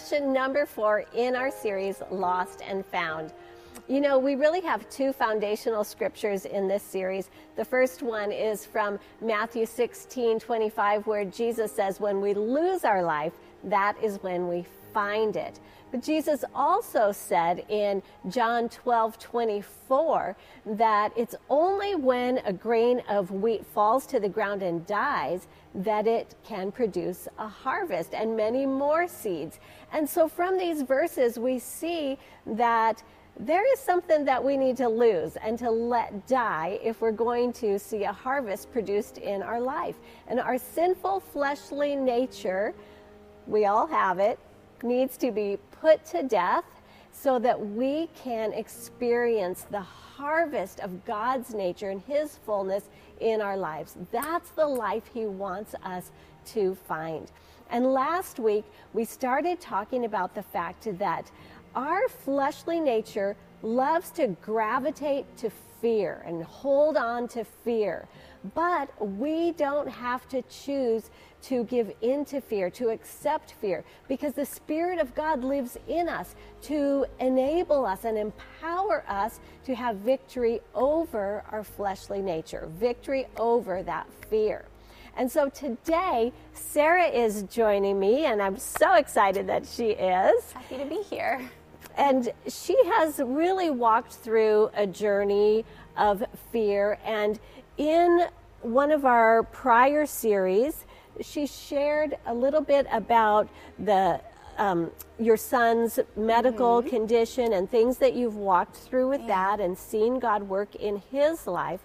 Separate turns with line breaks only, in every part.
session number four in our series, Lost and Found. You know, we really have two foundational scriptures in this series. The first one is from Matthew 16 25, where Jesus says, When we lose our life, that is when we find it. But Jesus also said in John 12 24 that it's only when a grain of wheat falls to the ground and dies that it can produce a harvest and many more seeds. And so from these verses, we see that there is something that we need to lose and to let die if we're going to see a harvest produced in our life. And our sinful fleshly nature, we all have it, needs to be put to death so that we can experience the harvest of God's nature and His fullness in our lives. That's the life He wants us to find. And last week, we started talking about the fact that our fleshly nature loves to gravitate to fear and hold on to fear. But we don't have to choose to give in to fear, to accept fear, because the Spirit of God lives in us to enable us and empower us to have victory over our fleshly nature, victory over that fear. And so today, Sarah is joining me, and I'm so excited that she is.
Happy to be here.
And she has really walked through a journey of fear. And in one of our prior series, she shared a little bit about the um, your son's medical mm-hmm. condition and things that you've walked through with yeah. that and seen God work in his life.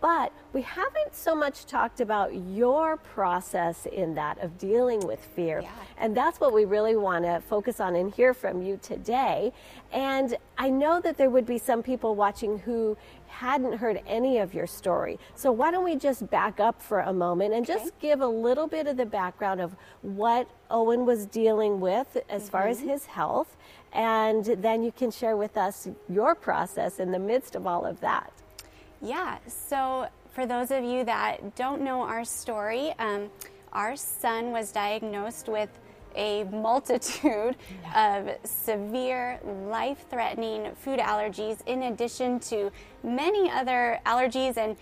But we haven't so much talked about your process in that of dealing with fear. Yeah. And that's what we really want to focus on and hear from you today. And I know that there would be some people watching who hadn't heard any of your story. So why don't we just back up for a moment and okay. just give a little bit of the background of what Owen was dealing with as mm-hmm. far as mm-hmm. his health. And then you can share with us your process in the midst of all of that.
Yeah, so for those of you that don't know our story, um, our son was diagnosed with a multitude yeah. of severe, life threatening food allergies, in addition to many other allergies and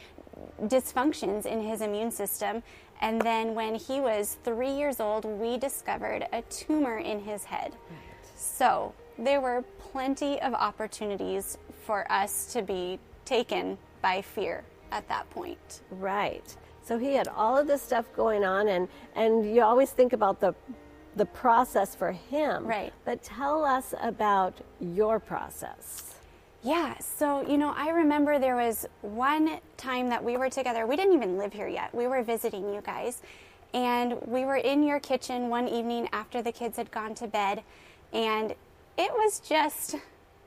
dysfunctions in his immune system. And then when he was three years old, we discovered a tumor in his head. Right. So there were plenty of opportunities for us to be taken by fear at that point.
Right. So he had all of this stuff going on and and you always think about the the process for him.
Right.
But tell us about your process.
Yeah, so you know, I remember there was one time that we were together. We didn't even live here yet. We were visiting you guys. And we were in your kitchen one evening after the kids had gone to bed, and it was just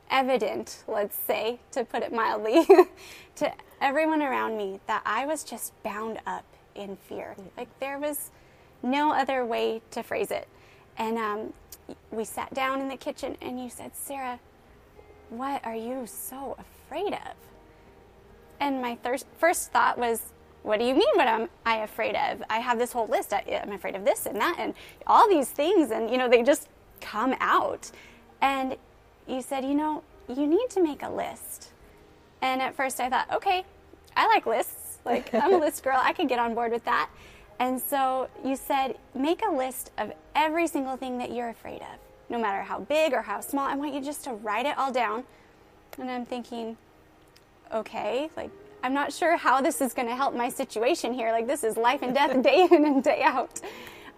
evident, let's say, to put it mildly, to everyone around me that I was just bound up in fear. Like there was no other way to phrase it. And um, we sat down in the kitchen, and you said, Sarah, what are you so afraid of? And my thir- first thought was, what do you mean what am I afraid of? I have this whole list. I, am afraid of this and that and all these things. And, you know, they just come out. And you said, you know, you need to make a list. And at first I thought, okay, I like lists. Like, I'm a list girl. I could get on board with that. And so you said, make a list of every single thing that you're afraid of, no matter how big or how small. I want you just to write it all down. And I'm thinking, okay, like, I'm not sure how this is going to help my situation here. Like, this is life and death day in and day out.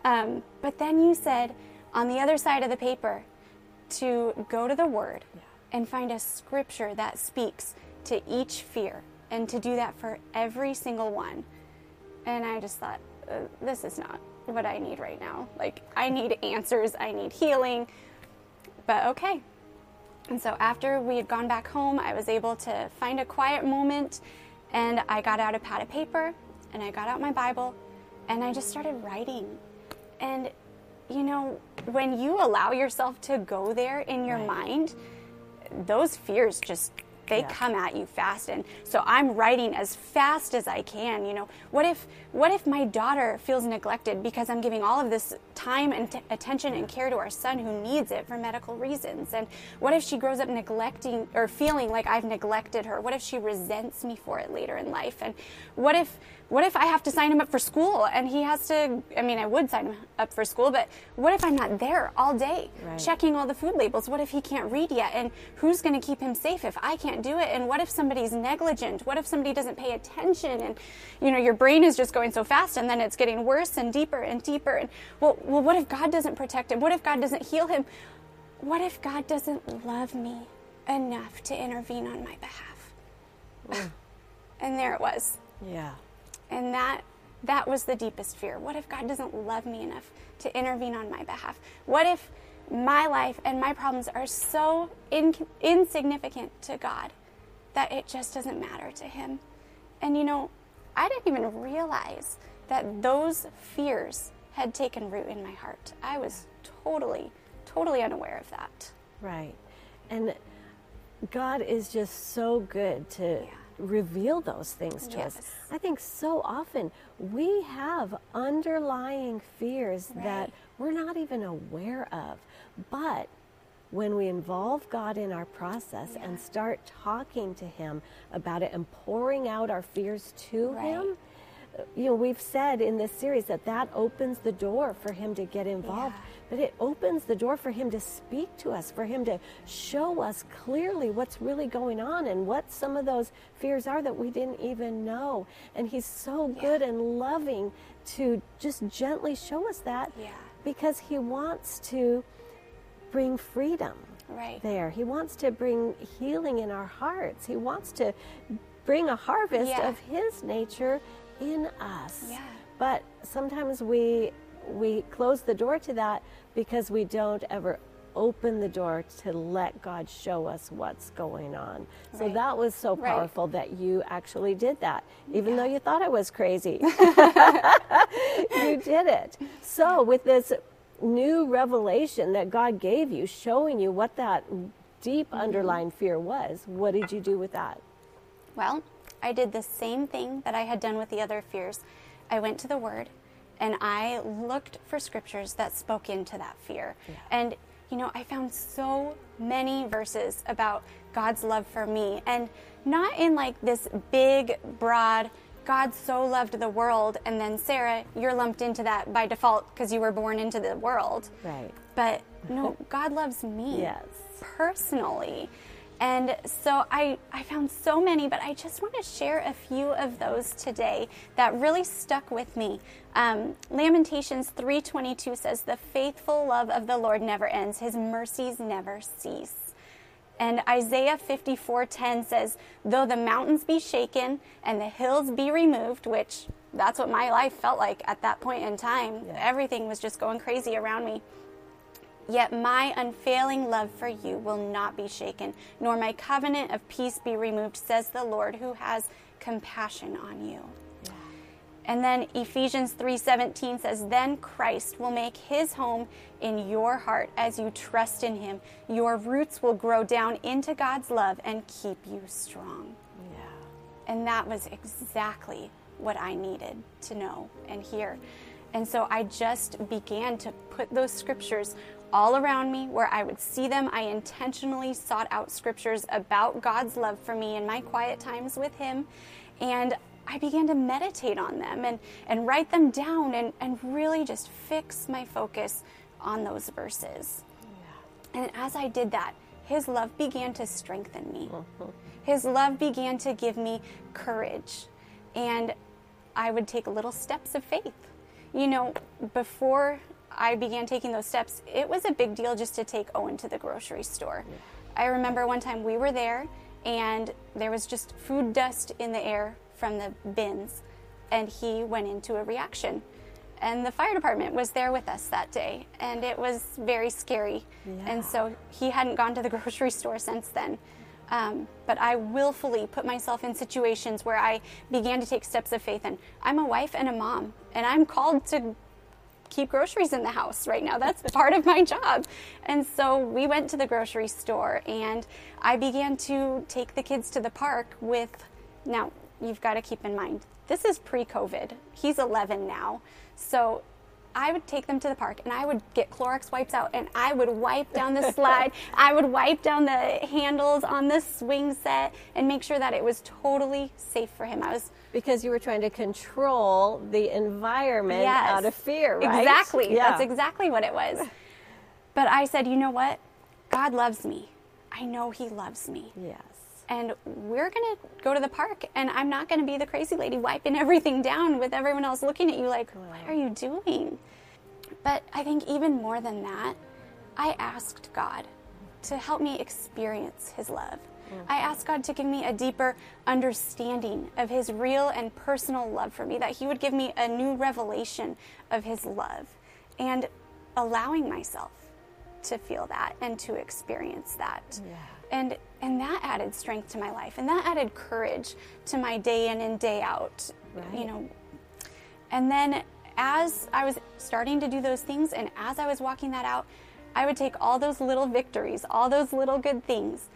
Um, but then you said, on the other side of the paper, to go to the Word yeah. And find a scripture that speaks to each fear and to do that for every single one. And I just thought, uh, this is not what I need right now. Like, I need answers, I need healing. But okay. And so after we had gone back home, I was able to find a quiet moment and I got out a pad of paper and I got out my Bible and I just started writing. And you know, when you allow yourself to go there in your right. mind, those fears just they
Yeah.
come at you fast and so i'm writing as fast as i can you know what if what if my daughter feels neglected because i'm giving all of this time and t- attention and care to our son who needs it for medical reasons and what if she grows up neglecting or feeling like i've neglected her what if she resents me for it later in life and what if what if I have to sign him up for school and he has to? I mean, I would sign him up for school, but what if I'm not there all day
Right.
checking all the food labels? What if he can't read yet? And who's going to keep him safe if I can't do it? And what if somebody's negligent? What if somebody doesn't pay attention? And you know, your brain is just going so fast, and then it's getting worse and deeper and deeper. And well, well, what if God doesn't protect him? What if God doesn't heal him? What if God doesn't love me enough to intervene on my behalf? and there it was
Yeah.
and that that was the deepest fear what if god doesn't love me enough to intervene on my behalf what if my life and my problems are so in, insignificant to god that it just doesn't matter to him. And you know i didn't even realize that those fears had taken root in my heart. I was totally totally unaware of that.
Right. And God is just so good to reveal those things to us. I think so often we have underlying fears that we're not even aware of. But when we involve God in our process and start talking to Him about it and pouring out our fears to
Right.
Him, you know, we've said in this series that that opens the door for Him to get involved
Yeah.
But it opens the door for him to speak to us, for him to show us clearly what's really going on and what some of those fears are that we didn't even know. And he's so good and loving to just gently show us that
Yeah.
because he wants to bring freedom
right
there. He wants to bring healing in our hearts. He wants to bring a harvest
Yeah.
of his nature in us.
Yeah.
But sometimes we we close the door to that because we don't ever open the door to let God show us what's going on. So that was so
Right.
powerful that you actually did that, even though you thought I was crazy. you did it. So, with this new revelation that God gave you, showing you what that deep
Mm-hmm.
underlying fear was, what did you do with that?
Well, I did the same thing that I had done with the other fears. I went to the Word and I looked for scriptures that spoke into that fear. And, you know, I found so many verses about God's love for me and not in like this big, broad, God so loved the world, and then Sarah, you're lumped into that by default because you were born into the world.
Right.
But no, God loves me
Yes.
personally. And so I, I found so many, but I just want to share a few of those today that really stuck with me. Um, Lamentations 3:22 says, "The faithful love of the Lord never ends; His mercies never cease." And Isaiah 54:10 says, "Though the mountains be shaken and the hills be removed," which that's what my life felt like at that point in time. Everything was just going crazy around me. Yet my unfailing love for you will not be shaken, nor my covenant of peace be removed, says the Lord who has compassion on you. And then Ephesians 3:17 says, "Then Christ will make his home in your heart as you trust in him. Your roots will grow down into God's love and keep you strong."
Yeah.
And that was exactly what I needed to know and hear. And so I just began to put those scriptures all around me where I would see them. I intentionally sought out scriptures about God's love for me in my quiet times with Him. And I began to meditate on them and, and write them down and, and really just fix my focus on those verses. And as I did that, His love began to strengthen me. Mm-hmm. His love began to give me courage. And I would take little steps of faith. You know, before I began taking those steps, it was a big deal just to take Owen to the grocery store. I remember one time we were there and there was just food dust in the air from the bins, and he went into a reaction. And the fire department was there with us that day, and it was very scary. And so he hadn't gone to the grocery store since then. Um, but I willfully put myself in situations where I began to take steps of faith. And I'm a wife and a mom, and I'm called to keep groceries in the house right now. That's part of my job. And so we went to the grocery store and I began to take the kids to the park with, now you've got to keep in mind, this is pre COVID. He's 11 now. So I would take them to the park and I would get Clorox wipes out and I would wipe down the slide. I would wipe down the handles on the swing set and make sure that it was totally safe for him. I was
because you were trying to control the environment
Yes.
out of fear, right?
Exactly.
Yeah.
That's exactly what it was. But I said, you know what? God loves me. I know He loves me.
yes.
And we're going to go to the park, and I'm not going to be the crazy lady wiping everything down with everyone else looking at you like, what are you doing? But I think even more than that, I asked God to help me experience His love. I asked God to give me a deeper understanding of His real and personal love for me, that He would give me a new revelation of His love, and allowing myself to feel that and to experience that.
Yeah.
And and that added strength to my life and that added courage to my day in and day out.
Right.
You know. And then as I was starting to do those things and as I was walking that out, I would take all those little victories, all those little good things,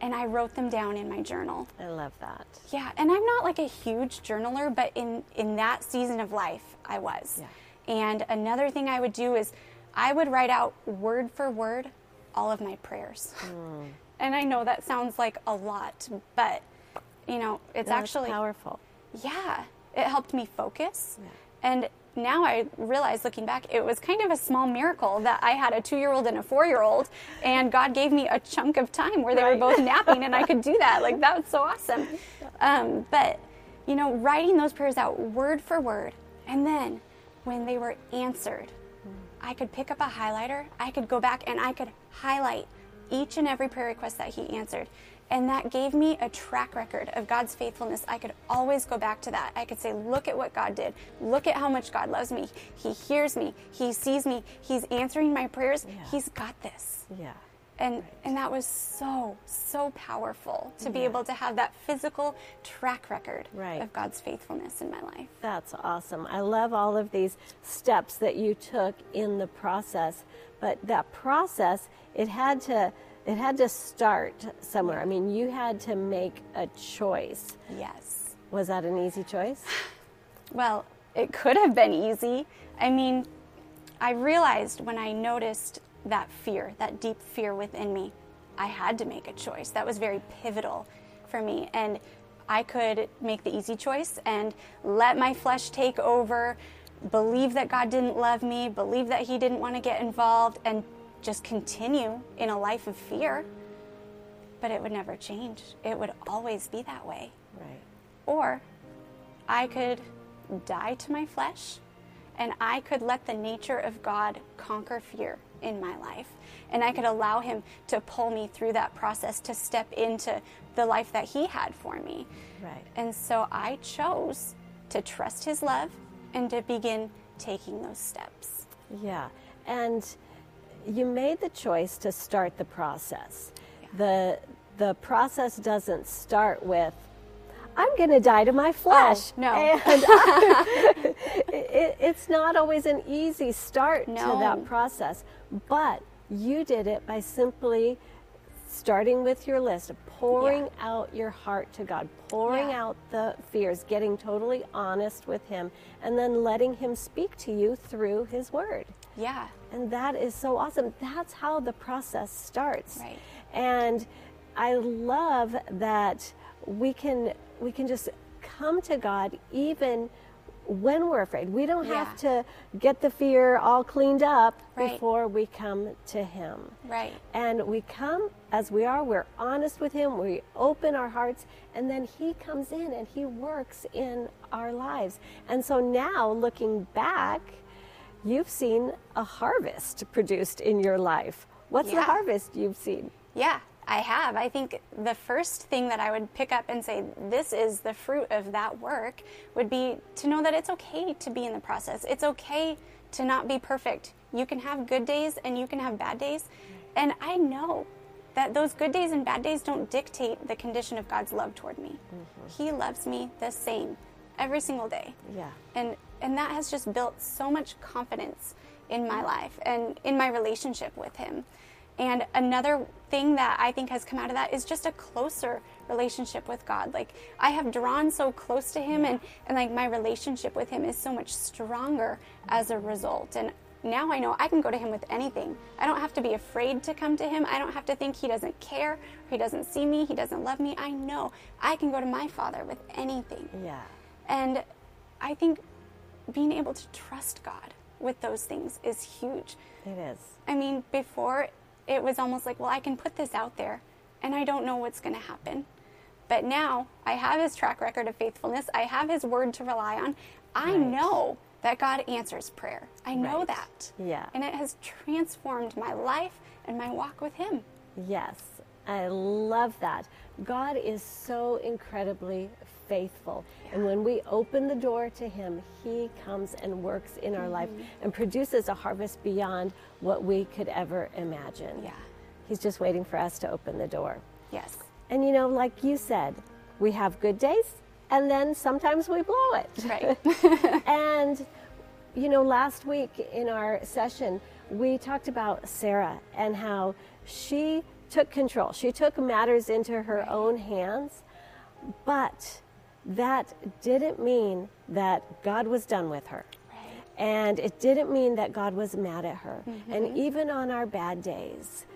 and I wrote them down in my journal.
I love that.
Yeah, and I'm not like a huge journaler, but in in that season of life, I was.
Yeah.
And another thing I would do is I would write out word for word all of my prayers.
Hmm.
And I know that sounds like a lot, but you know, it's
No,
actually
powerful.
yeah, it helped me focus. Yeah. And now I realize looking back, it was kind of a small miracle that I had a two year old and a four year old, and God gave me a chunk of time where they were both napping and I could do that. Like, that was so awesome. Um, but, you know, writing those prayers out word for word, and then when they were answered, I could pick up a highlighter, I could go back and I could highlight each and every prayer request that he answered. And that gave me a track record of God's faithfulness. I could always go back to that. I could say, look at what God did. Look at how much God loves me. He hears me. He sees me. He's answering my prayers.
Yeah.
He's got this.
Yeah.
And and that was so so powerful to be able to have that physical track record
Right.
of God's faithfulness in my life.
That's awesome. I love all of these steps that you took in the process, but that process it had to it had to start somewhere. I mean, you had to make a choice.
Yes.
Was that an easy choice?
Well, it could have been easy. I mean, I realized when I noticed that fear, that deep fear within me, I had to make a choice. That was very pivotal for me. And I could make the easy choice and let my flesh take over, believe that God didn't love me, believe that He didn't want to get involved, and just continue in a life of fear. But it would never change. It would always be that way.
Right.
Or I could die to my flesh and I could let the nature of God conquer fear in my life. And I could allow Him to pull me through that process to step into the life that He had for me.
Right.
And so I chose to trust His love and to begin taking those steps.
Yeah. And you made the choice to start the process. The the process doesn't start with I'm going to die to my oh, flesh.
no.
And I- it, it's not always an easy start to that process, but you did it by simply starting with your list, pouring out your heart to God, pouring
Yeah.
out the fears, getting totally honest with Him, and then letting Him speak to you through His Word.
Yeah.
And that is so awesome. That's how the process starts.
Right.
And I love that we can we can just come to God even when we're afraid. We don't have to get the fear all cleaned up
Right.
before we come to him.
Right.
And we come as we are, we're honest with Him, we open our hearts, and then He comes in and He works in our lives. And so now, looking back, you've seen a harvest produced in your life. What's the harvest you've seen?
Yeah, I have. I think the first thing that I would pick up and say, this is the fruit of that work, would be to know that it's okay to be in the process. It's okay to not be perfect. You can have good days and you can have bad days. And I know that those good days and bad days don't dictate the condition of God's love toward me. Mm-hmm. He loves me the same every single day.
Yeah.
And And that has just built so much confidence in my life and in my relationship with Him. And another thing that I think has come out of that is just a closer relationship with God. Like I have drawn so close to Him, and, and like my relationship with Him is so much stronger as a result. And now I know I can go to Him with anything. I don't have to be afraid to come to Him. I don't have to think He doesn't care, or He doesn't see me, He doesn't love me. I know I can go to my Father with anything.
Yeah.
And I think being able to trust God with those things is huge.
It is.
I mean, before it was almost like, well, I can put this out there and I don't know what's going to happen. But now I have his track record of faithfulness. I have his word to rely on. I
Right.
know that God answers prayer. I know
Right.
that.
Yeah.
And it has transformed my life and my walk with him.
Yes, I love that. God is so incredibly faithful. And when we open the door to Him, He comes and works in our life
Mm-hmm.
and produces a harvest beyond what we could ever imagine.
Yeah.
He's just waiting for us to open the door.
Yes.
And you know, like you said, we have good days and then sometimes we blow it.
Right.
and you know, last week in our session, we talked about Sarah and how she took control. She took matters into her own hands, but that didn't mean that God was done with her.
Right.
And it didn't mean that God was mad at her. Mm-hmm. And even on our bad days,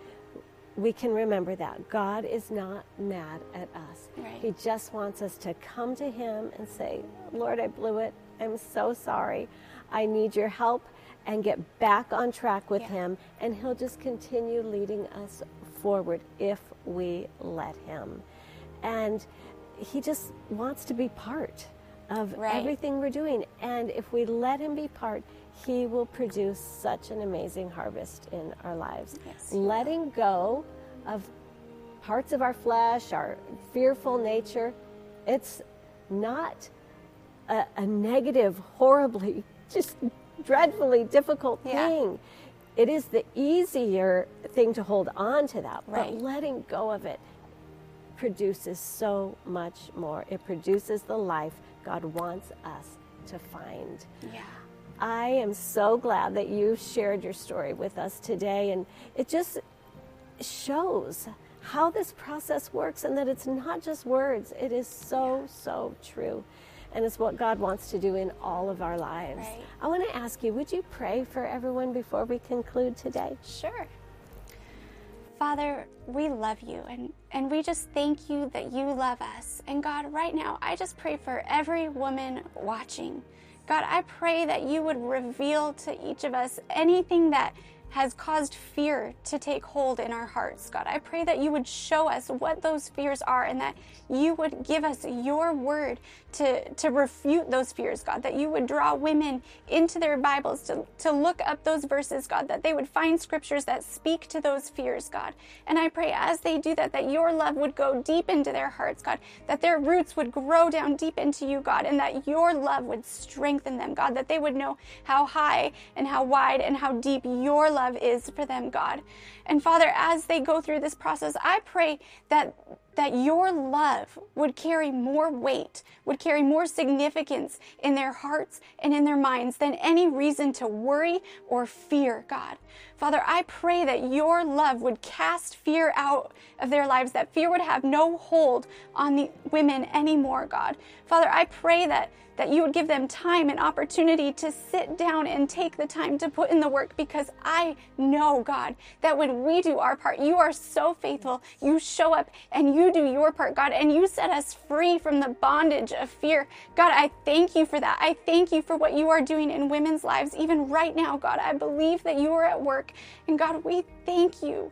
we can remember that God is not mad at us.
Right.
He just wants us to come to Him and say, Lord, I blew it. I'm so sorry. I need your help and get back on track with
Yeah.
Him. And He'll just continue leading us forward if we let Him. And He just wants to be part of
Right.
everything we're doing. And if we let Him be part, He will produce such an amazing harvest in our lives.
Yes,
Letting go of parts of our flesh, our fearful nature, it's not a, a negative, horribly, just dreadfully difficult
Yeah.
thing. It is the easier thing to hold on to that,
Right.
but letting go of it produces so much more. It produces the life God wants us to find.
Yeah.
I am so glad that you shared your story with us today, and it just shows how this process works and that it's not just words, it is so, so true. And it's what God wants to do in all of our lives.
Right.
I want to ask you would you pray for everyone before we conclude today?
Sure. Father, we love you and, and we just thank you that you love us. And God, right now, I just pray for every woman watching. God, I pray that you would reveal to each of us anything that has caused fear to take hold in our hearts. God, I pray that you would show us what those fears are and that you would give us your word to, to refute those fears, God, that you would draw women into their Bibles to, to look up those verses, God, that they would find scriptures that speak to those fears, God. And I pray as they do that, that your love would go deep into their hearts, God, that their roots would grow down deep into you, God, and that your love would strengthen them, God, that they would know how high and how wide and how deep your love is for them, God. And Father, as they go through this process, I pray that that your love would carry more weight, would carry more significance in their hearts and in their minds than any reason to worry or fear, God. Father, I pray that your love would cast fear out of their lives, that fear would have no hold on the women anymore, God. Father, I pray that that you would give them time and opportunity to sit down and take the time to put in the work because I know, God, that when we do our part, you are so faithful. You show up and you do your part, God, and you set us free from the bondage of fear. God, I thank you for that. I thank you for what you are doing in women's lives, even right now, God. I believe that you are at work. And God, we thank you.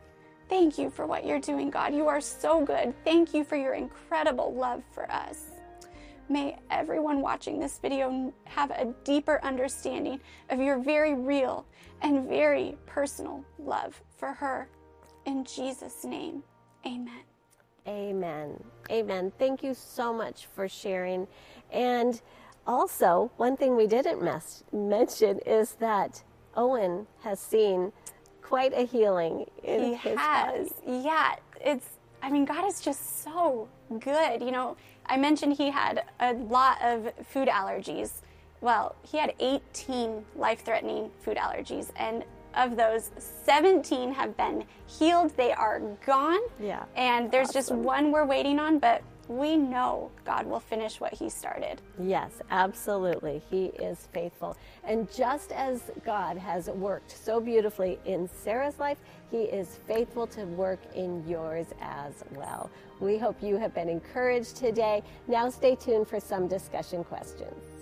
Thank you for what you're doing, God. You are so good. Thank you for your incredible love for us. May everyone watching this video have a deeper understanding of your very real and very personal love for her. In Jesus' name, amen.
Amen. Amen. Thank you so much for sharing. And also, one thing we didn't mes- mention is that Owen has seen quite a healing in
he
his
has.
body.
Yeah, it's. I mean, God is just so good. You know, I mentioned he had a lot of food allergies Well, he had 18 life threatening food allergies, and of those, 17 have been healed. They are gone.
Yeah.
And there's just one we're waiting on, but we know God will finish what He started.
Yes, absolutely. He is faithful. And just as God has worked so beautifully in Sarah's life, He is faithful to work in yours as well. We hope you have been encouraged today. Now, stay tuned for some discussion questions.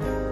Bye.